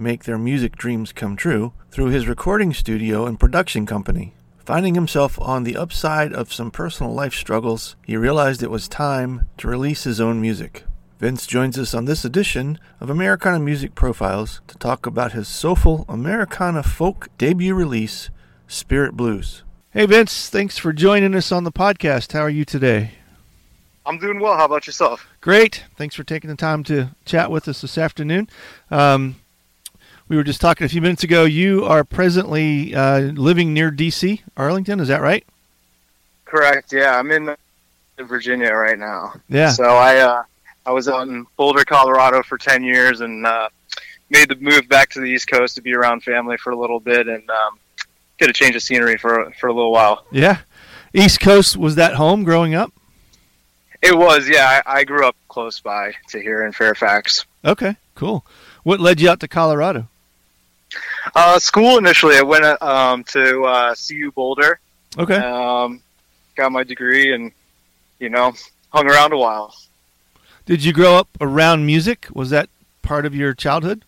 make their music dreams come true through his recording studio and production company. Finding himself on the upside of some personal life struggles, he realized it was time to release his own music. Vince joins us on this edition of Americana Music Profiles to talk about his soulful Americana folk debut release, Spirit Blues. Hey Vince, thanks for joining us on the podcast. How are you today? I'm doing well. How about yourself? Great. Thanks for taking the time to chat with us this afternoon. Um, we were just talking a few minutes ago. You are presently uh, living near D.C., Arlington. Is that right? Correct. Yeah, I'm in Virginia right now. Yeah. So I uh, I was out in Boulder, Colorado for ten years, and uh, made the move back to the East Coast to be around family for a little bit and um, get a change of scenery for for a little while. Yeah. East Coast was that home growing up? It was. Yeah, I, I grew up close by to here in Fairfax. Okay. Cool. What led you out to Colorado? Uh, school initially, I went um, to uh, CU Boulder. Okay. Um, got my degree and you know hung around a while. Did you grow up around music? Was that part of your childhood?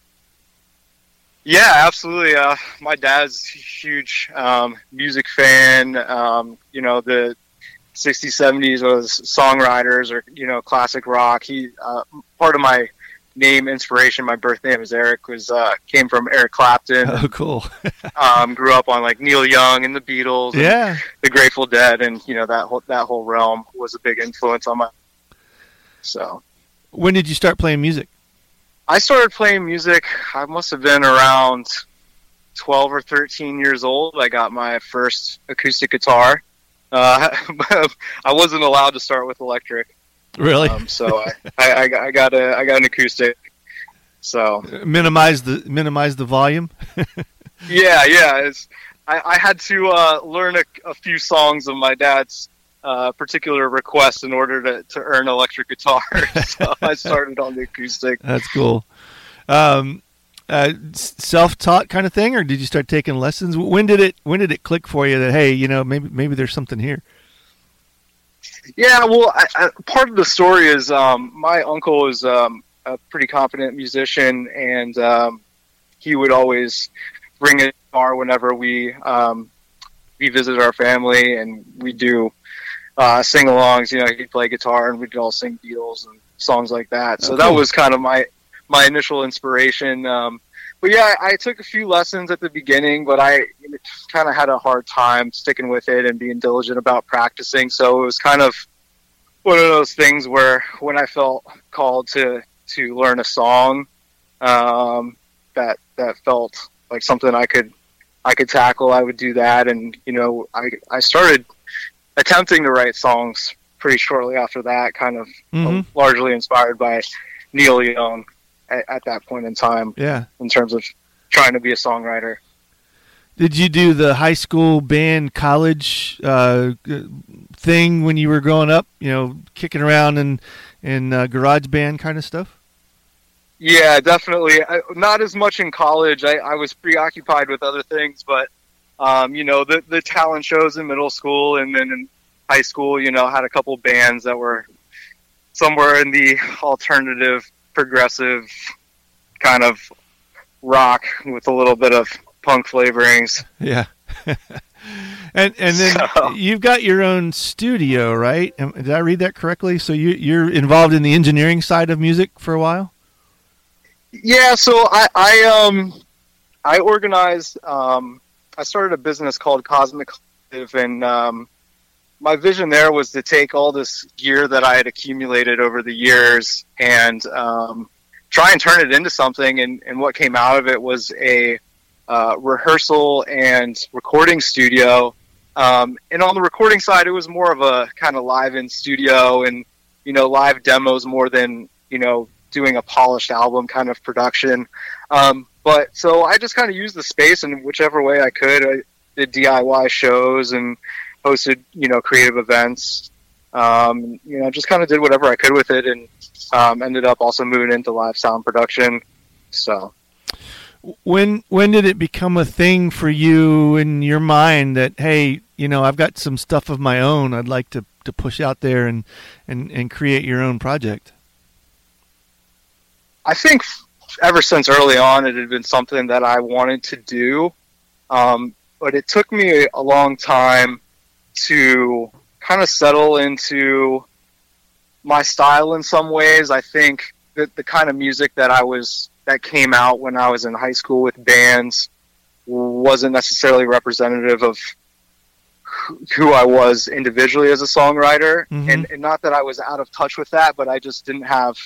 Yeah, absolutely. Uh, my dad's a huge um, music fan. Um, you know, the 60s, 70s was songwriters or, you know, classic rock. He, uh, part of my name inspiration, my birth name is Eric, was, uh, came from Eric Clapton. Oh, cool. um, grew up on like Neil Young and the Beatles, and yeah. the Grateful Dead, and, you know, that whole, that whole realm was a big influence on my, so. When did you start playing music? I started playing music. I must have been around twelve or thirteen years old. I got my first acoustic guitar. Uh, I wasn't allowed to start with electric, Really? um, so I, I, I got- a I got an acoustic. So minimize the minimize the volume. yeah, yeah. It's, I, I had to uh, learn a, a few songs of my dad's uh, particular request in order to, to earn electric guitar. so I started on the acoustic. That's cool. Um, uh, self-taught kind of thing, or did you start taking lessons? When did it When did it click for you that hey, you know, maybe maybe there's something here? Yeah, well, I, I, part of the story is um, my uncle is um, a pretty competent musician, and um, he would always bring a guitar whenever we um, we visit our family, and we do uh, sing-alongs. You know, he'd play guitar, and we'd all sing Beatles and songs like that. So Oh, that was kind of my my initial inspiration. Um, but yeah, I, took a few lessons at the beginning, but I kind of had a hard time sticking with it and being diligent about practicing. So it was kind of one of those things where when I felt called to to learn a song um, that that felt like something I could I could tackle, I would do that. And you know, I I started attempting to write songs pretty shortly after that, kind of Mhm. largely inspired by Neil Young at, at that point in time Yeah. in terms of trying to be a songwriter. Did you do the high school band, college uh, thing when you were growing up? You know, kicking around in in uh, garage band kind of stuff. Yeah, definitely. I, not as much in college. I, I was preoccupied with other things, but um, you know, the the talent shows in middle school and then in high school, you know, had a couple bands that were somewhere in the alternative, progressive kind of rock with a little bit of punk flavorings. Yeah. and and then So- you've got your own studio, right? Did I read that correctly? So you you're involved in the engineering side of music for a while. Yeah, so I, I um I organized um I started a business called Cosmic Collective and um my vision there was to take all this gear that I had accumulated over the years and um try and turn it into something and, and what came out of it was a uh, rehearsal and recording studio um, and on the recording side it was more of a kind of live in studio and you know live demos more than you know doing a polished album kind of production. Um, but so I just kind of used the space in whichever way I could. I did DIY shows and hosted, you know, creative events. Um, you know, just kind of did whatever I could with it, and um, ended up also moving into live sound production. So When when did it become a thing for you in your mind that hey, you know, I've got some stuff of my own I'd like to to push out there and and and create your own project? I think ever since early on, it had been something that I wanted to do. Um, but it took me a long time to kind of settle into my style in some ways. I think that the kind of music that I was, that came out when I was in high school with bands wasn't necessarily representative of who- I was individually as a songwriter. Mhm. And, and not that I was out of touch with that, but I just didn't have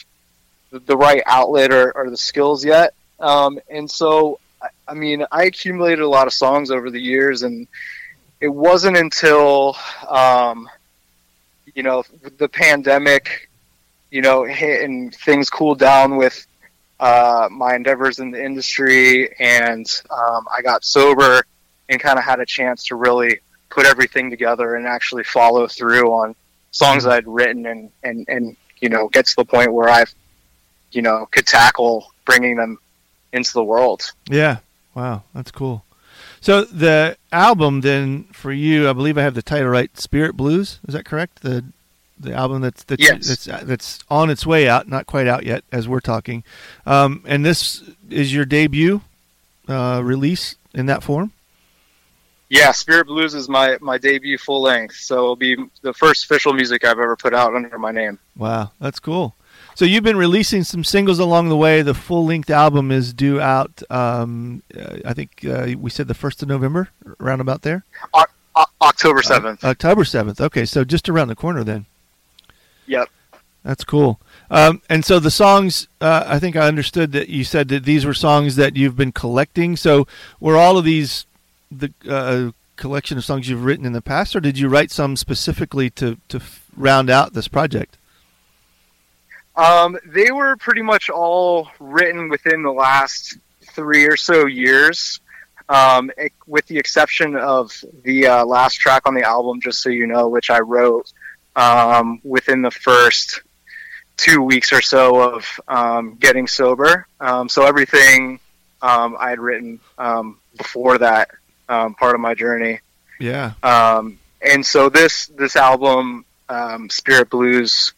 the, the right outlet or, or the skills yet. Um, and so, I mean, I accumulated a lot of songs over the years, and it wasn't until, um, you know, the pandemic, you know, hit and things cooled down with uh, my endeavors in the industry, and um, I got sober and kind of had a chance to really put everything together and actually follow through on songs that I'd written and, and, and, you know, get to the point where I've you know, could tackle bringing them into the world. Yeah. Wow, that's cool. So the album then for you, I believe I have the title right, Spirit Blues. Is that correct? The the album that's that's Yes. that's, that's on its way out, not quite out yet as we're talking. Um, and this is your debut uh, release in that form. Yeah, Spirit Blues is my, my debut full length, so it'll be the first official music I've ever put out under my name. Wow, that's cool. So you've been releasing some singles along the way. The full length album is due out. Um, uh, I think uh, we said the first of November, around about there. O- O- October 7th. October seventh. Okay, so just around the corner then. yep. That's cool. Um, and so the songs, uh, I think I understood that you said that these were songs that you've been collecting. So were all of these the uh, collection of songs you've written in the past, or did you write some specifically to to f- round out this project? Um, they were pretty much all written within the last three or so years, um, e- with the exception of the uh, last track on the album, just so you know, which I wrote um, within the first two weeks or so of um, getting sober. Um, so everything um, I had written um, before that um, part of my journey. Yeah. Um, and so this this album, um, Spirit Blues,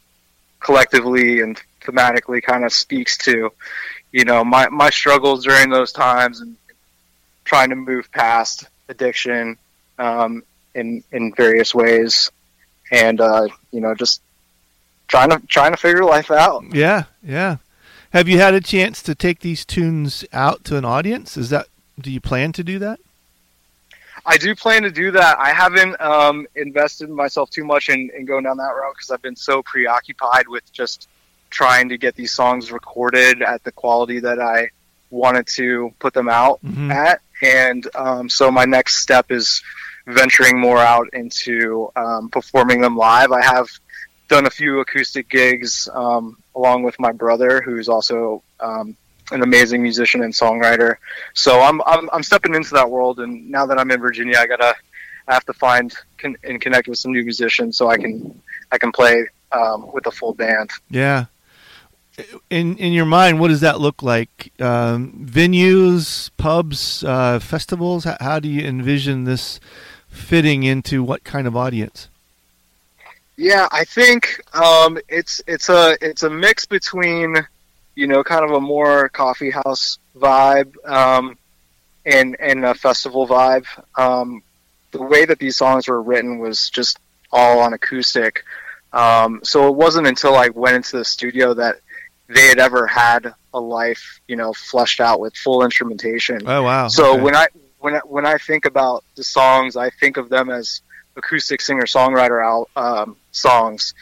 collectively and thematically, kind of speaks to, you know, my my struggles during those times and trying to move past addiction um, in in various ways, and uh, you know, just trying to trying to figure life out. Yeah, yeah. Have you had a chance to take these tunes out to an audience? Is that do you plan to do that? I do plan to do that. I haven't um, invested myself too much in, in going down that route because I've been so preoccupied with just trying to get these songs recorded at the quality that I wanted to put them out Mhm. at, and um, so my next step is venturing more out into um, performing them live. I have done a few acoustic gigs um, along with my brother, who's also um, an amazing musician and songwriter. So I'm, I'm I'm stepping into that world, and now that I'm in Virginia, I gotta I have to find con- and connect with some new musicians so I can I can play um, with a full band. Yeah. In in your mind, what does that look like? Um, venues, pubs, uh, festivals. How, how do you envision this fitting into what kind of audience? Yeah, I think um, it's it's a it's a mix between you know kind of a more coffee house vibe um, and and a festival vibe. Um, the way that these songs were written was just all on acoustic, um, so it wasn't until I went into the studio that they had ever had a life, you know, fleshed out with full instrumentation. Oh wow! So Okay. when I when I, when I think about the songs, I think of them as acoustic singer songwriter al- um, songs.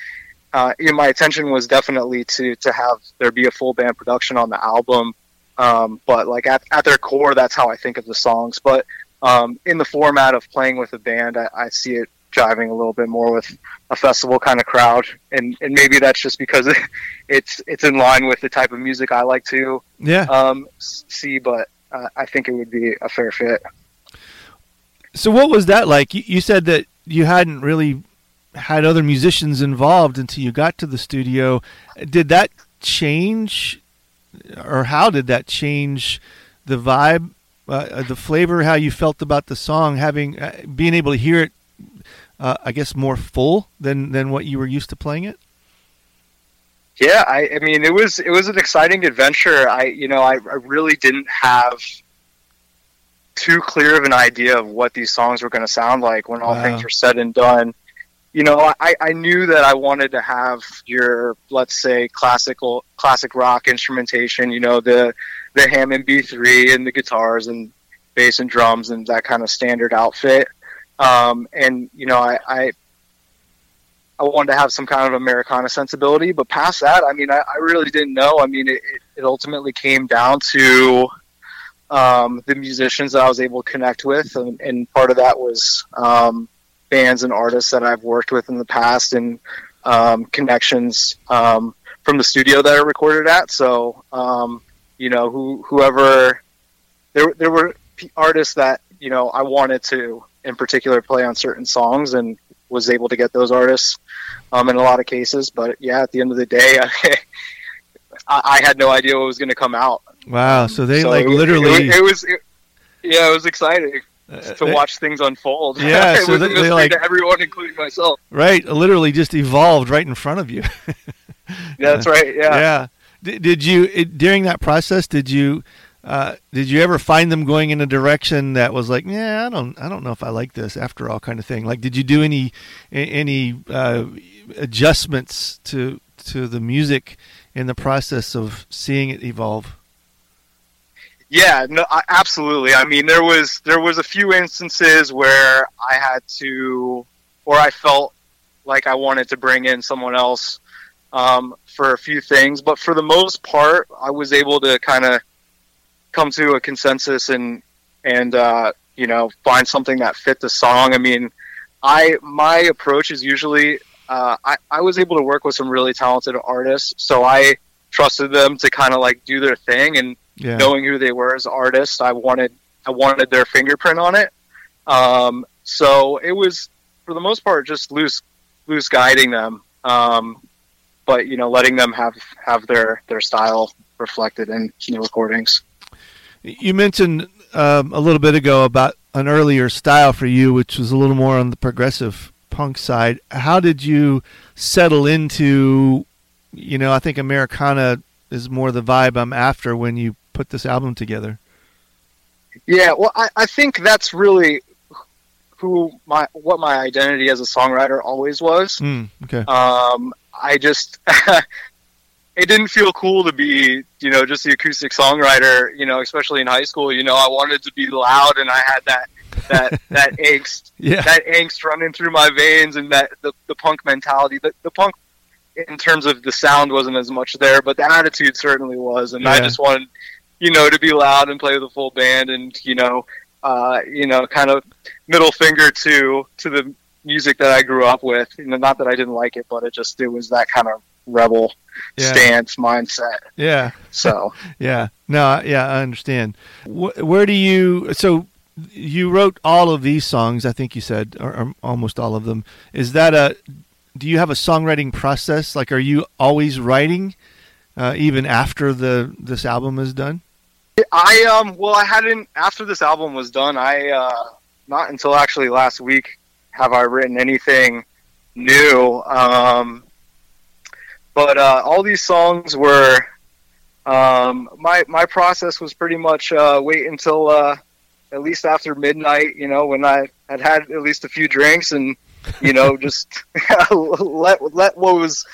Uh, you know, my attention was definitely to to have there be a full band production on the album, um, but like at, at their core, that's how I think of the songs. But um, in the format of playing with a band, I, I see it jiving a little bit more with a festival kind of crowd, and and maybe that's just because it's it's in line with the type of music I like to yeah. um, see, but uh, I think it would be a fair fit. So what was that like? You, you said that you hadn't really had other musicians involved until you got to the studio. Did that change, or how did that change the vibe, uh, the flavor, how you felt about the song, having uh, being able to hear it? Uh, I guess more full than than what you were used to playing it. Yeah, I, I mean, it was it was an exciting adventure. I, you know, I, I really didn't have too clear of an idea of what these songs were going to sound like when all Wow. things were said and done. You know, I, I knew that I wanted to have your, let's say, classical classic rock instrumentation. You know, the the Hammond B3 and the guitars and bass and drums and that kind of standard outfit. Um, and you know, I, I I wanted to have some kind of Americana sensibility, but past that, I mean, I, I really didn't know. I mean, it, it- ultimately came down to um, the musicians that I was able to connect with, and, and part of that was um, bands and artists that I've worked with in the past, and um, connections um, from the studio that I recorded at. So, um, you know, who whoever there there were artists that you know I wanted to in particular play on certain songs, and was able to get those artists um, in a lot of cases. But yeah, at the end of the day, I, I had no idea what was going to come out. Wow! So they So like it- literally. It, it was. It, yeah, it was exciting to they- watch things unfold. Yeah, it so was they- they like- to everyone, including myself. Right, literally just evolved right in front of you. Yeah, that's right. Yeah. yeah. Did, did you it, during that process? Did you uh, did you ever find them going in a direction that was like, yeah, I don't, I don't know if I like this after all, kind of thing? Like, did you do any any uh, adjustments to to the music in the process of seeing it evolve? Yeah, no, I, absolutely. I mean, there was there was a few instances where I had to, or I felt like I wanted to bring in someone else um, for a few things, but for the most part, I was able to kind of come to a consensus and and uh, you know find something that fit the song. I mean, I my approach is usually uh, I I was able to work with some really talented artists, so I trusted them to kind of like do their thing and Yeah, knowing who they were as artists, I wanted I wanted their fingerprint on it. Um, so it was for the most part just loose loose guiding them, um, but you know letting them have have their their style reflected in the recordings. you mentioned um, a little bit ago about an earlier style for you, which was a little more on the progressive punk side. How did you settle into, you know, I think Americana is more the vibe I'm after when you put this album together. Yeah, well, I, I think that's really who my what my identity as a songwriter always was. Mm, okay. Um, I just it didn't feel cool to be, you know, just the acoustic songwriter, you know, especially in high school. You know, I wanted to be loud, and I had that that that angst, Yeah. that angst running through my veins, and that the, the punk mentality. The, the punk, in terms of the sound, wasn't as much there, but the attitude certainly was, and I just wanted you know, to be loud and play with a full band, and you know, uh, you know, kind of middle finger to to the music that I grew up with. You know, not that I didn't like it, but it just it was that kind of rebel Yeah. stance mindset. Yeah. So Yeah. No. Yeah, I understand. Wh- where do you? So you wrote all of these songs. I think you said, or, or almost all of them. Is that a? Do you have a songwriting process? Like, are you always writing, uh, even after the this album is done? I um well I hadn't after this album was done I uh not until actually last week have I written anything new um but uh all these songs were um my my process was pretty much uh wait until uh at least after midnight you know when I had had at least a few drinks and you know just let let what was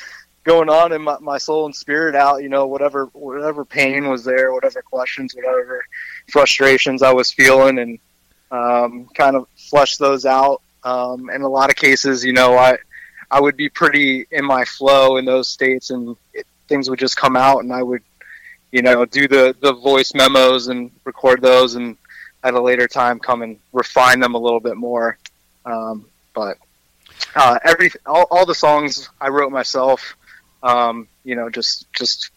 going on in my, my soul and spirit out you know whatever whatever pain was there whatever questions whatever frustrations i was feeling and um, kind of flush those out um, in a lot of cases you know i i would be pretty in my flow in those states and it, things would just come out and i would you know do the the voice memos and record those and at a later time come and refine them a little bit more um, but uh, every all, all the songs I wrote myself. Um, you know, just just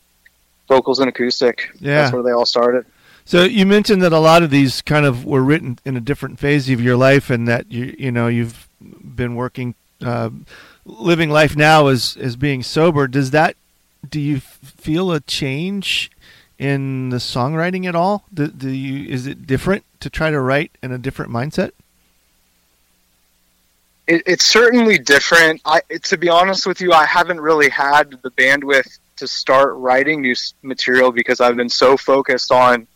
vocals and acoustic. Yeah. that's where they all started. So you mentioned that a lot of these kind of were written in a different phase of your life, and that you you know you've been working, uh, living life now as as being sober. Does that do you f- feel a change in the songwriting at all? Do, do you is it different to try to write in a different mindset? It, it's certainly different. I, to be honest with you, I haven't really had the bandwidth to start writing new material because I've been so focused on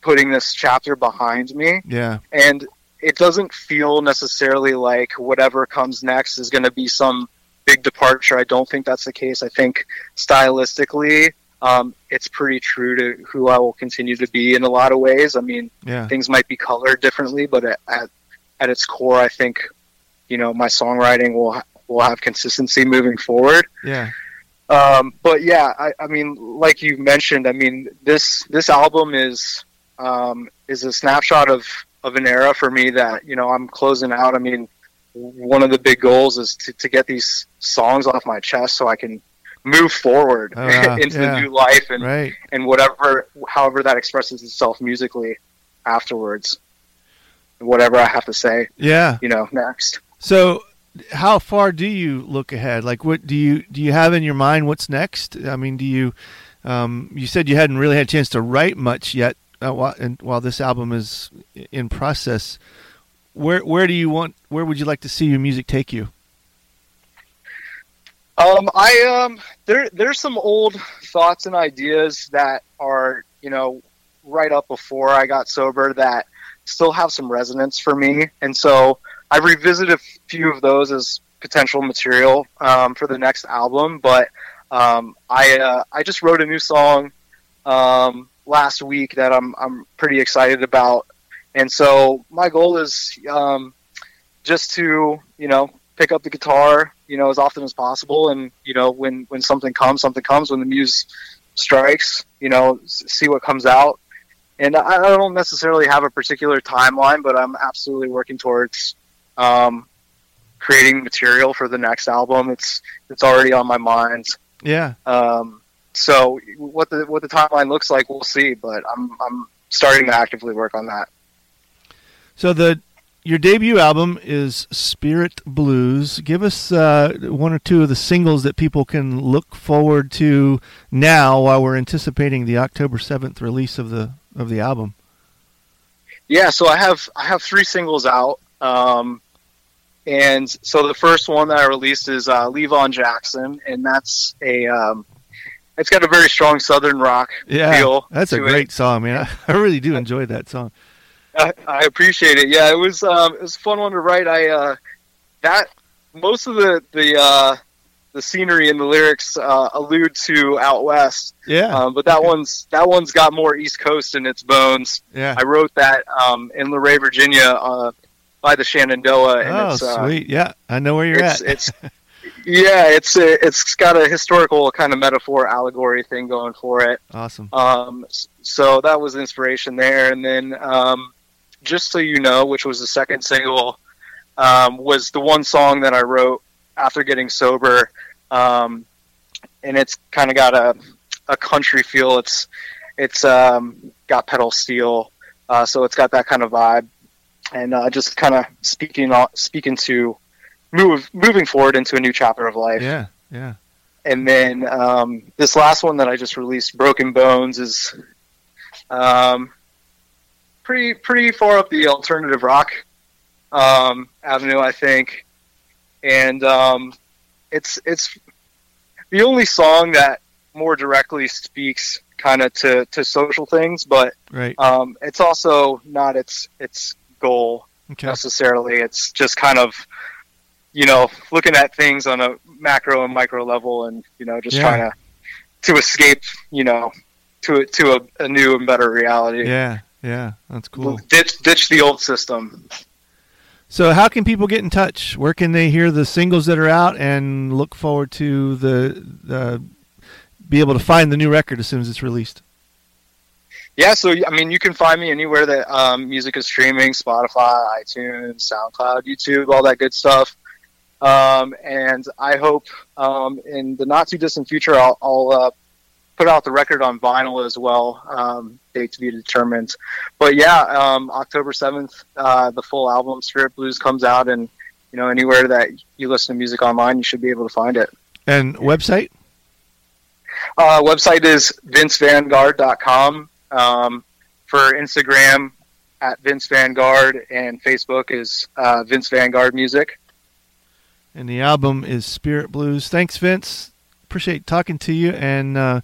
putting this chapter behind me. Yeah, and it doesn't feel necessarily like whatever comes next is going to be some big departure. I don't think that's the case. I think stylistically, um, it's pretty true to who I will continue to be in a lot of ways. I mean, yeah, things might be colored differently, but at at, at its core, I think you know my songwriting will will have consistency moving forward. yeah, Um, but yeah, I, I mean, like you mentioned, I mean this this album is um, is a snapshot of of an era for me that you know I'm closing out. I mean, one of the big goals is to, to get these songs off my chest so I can move forward Oh, yeah, into yeah. the new life and right. and whatever however that expresses itself musically afterwards. Whatever I have to say, Yeah. you know, next. So, how far do you look ahead? Like, what do you do? You have in your mind what's next? I mean, do you? Um, you said you hadn't really had a chance to write much yet, uh, while, and while this album is in process. Where where do you want? Where would you like to see your music take you? Um, I um, there there's some old thoughts and ideas that are you know right up before I got sober that still have some resonance for me, and so I revisited a few of those as potential material um, for the next album. But um, I uh, I just wrote a new song um, last week that I'm I'm pretty excited about, and so my goal is um, just to you know pick up the guitar you know as often as possible. And you know when when something comes something comes. When the muse strikes you know see what comes out. And I don't necessarily have a particular timeline but i'm absolutely working towards um, creating material for the next album it's it's already on my mind Yeah. um, so what the what the timeline looks like we'll see but i'm i'm starting to actively work on that So the your debut album is Spirit Blues. Give us uh, one or two of the singles that people can look forward to now while we're anticipating the October seventh release of the of the album. Yeah, so I have I have three singles out, um, and so the first one that I released is uh, Levon Jackson, and that's a um, it's got a very strong Southern rock Yeah, feel. that's a to it. great song, man. I, really do enjoy that song. I, I appreciate it. Yeah, it was um, it was a fun one to write. I uh, that most of the the uh, the scenery and the lyrics uh, allude to out west, Yeah, um, but that one's that one's got more East Coast in its bones. yeah. I wrote that um, in Luray, Virginia, uh, by the Shenandoah, and oh, it's uh, sweet. Yeah, I know where you're it's at. it's Yeah, it's it's got a historical kind of metaphor allegory thing going for it. Awesome. Um, so that was inspiration there, and then um, just so you know, which was the second single, um, was the one song that I wrote after getting sober, um, and it's kind of got a a country feel. It's it's um, got pedal steel, uh, so it's got that kind of vibe, and uh, just kind of speaking speaking to move moving forward into a new chapter of life. Yeah, yeah. And then um, this last one that I just released, Broken Bones, is um, pretty pretty far up the alternative rock um, avenue, I think. And um, it's it's the only song that more directly speaks kind of to, to social things, but right. um, it's also not its its goal okay. necessarily. It's just kind of you know looking at things on a macro and micro level, and you know just Yeah. trying to to escape you know to to a, a new and better reality. Yeah, yeah. That's cool. Ditch ditch the old system. So, how can people get in touch? Where can they hear the singles that are out and look forward to the, the be able to find the new record as soon as it's released? Yeah, so I mean, you can find me anywhere that um, music is streaming: Spotify, iTunes, SoundCloud, YouTube, all that good stuff. Um, and I hope um, in the not too distant future, I'll, I'll uh, put out the record on vinyl as well. Um, date to be determined. But yeah, um, October seventh, uh, the full album Spirit Blues comes out, and you know anywhere that you listen to music online, you should be able to find it. And website? Uh, website is vincevanguard.com. Um, for Instagram, at Vince Vanguard, and Facebook is uh, Vince Vanguard Music. And the album is Spirit Blues. Thanks, Vince. Appreciate talking to you, and uh,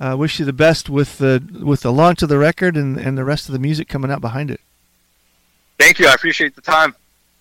uh, wish you the best with the with the launch of the record and, and the rest of the music coming out behind it. Thank you. I appreciate the time.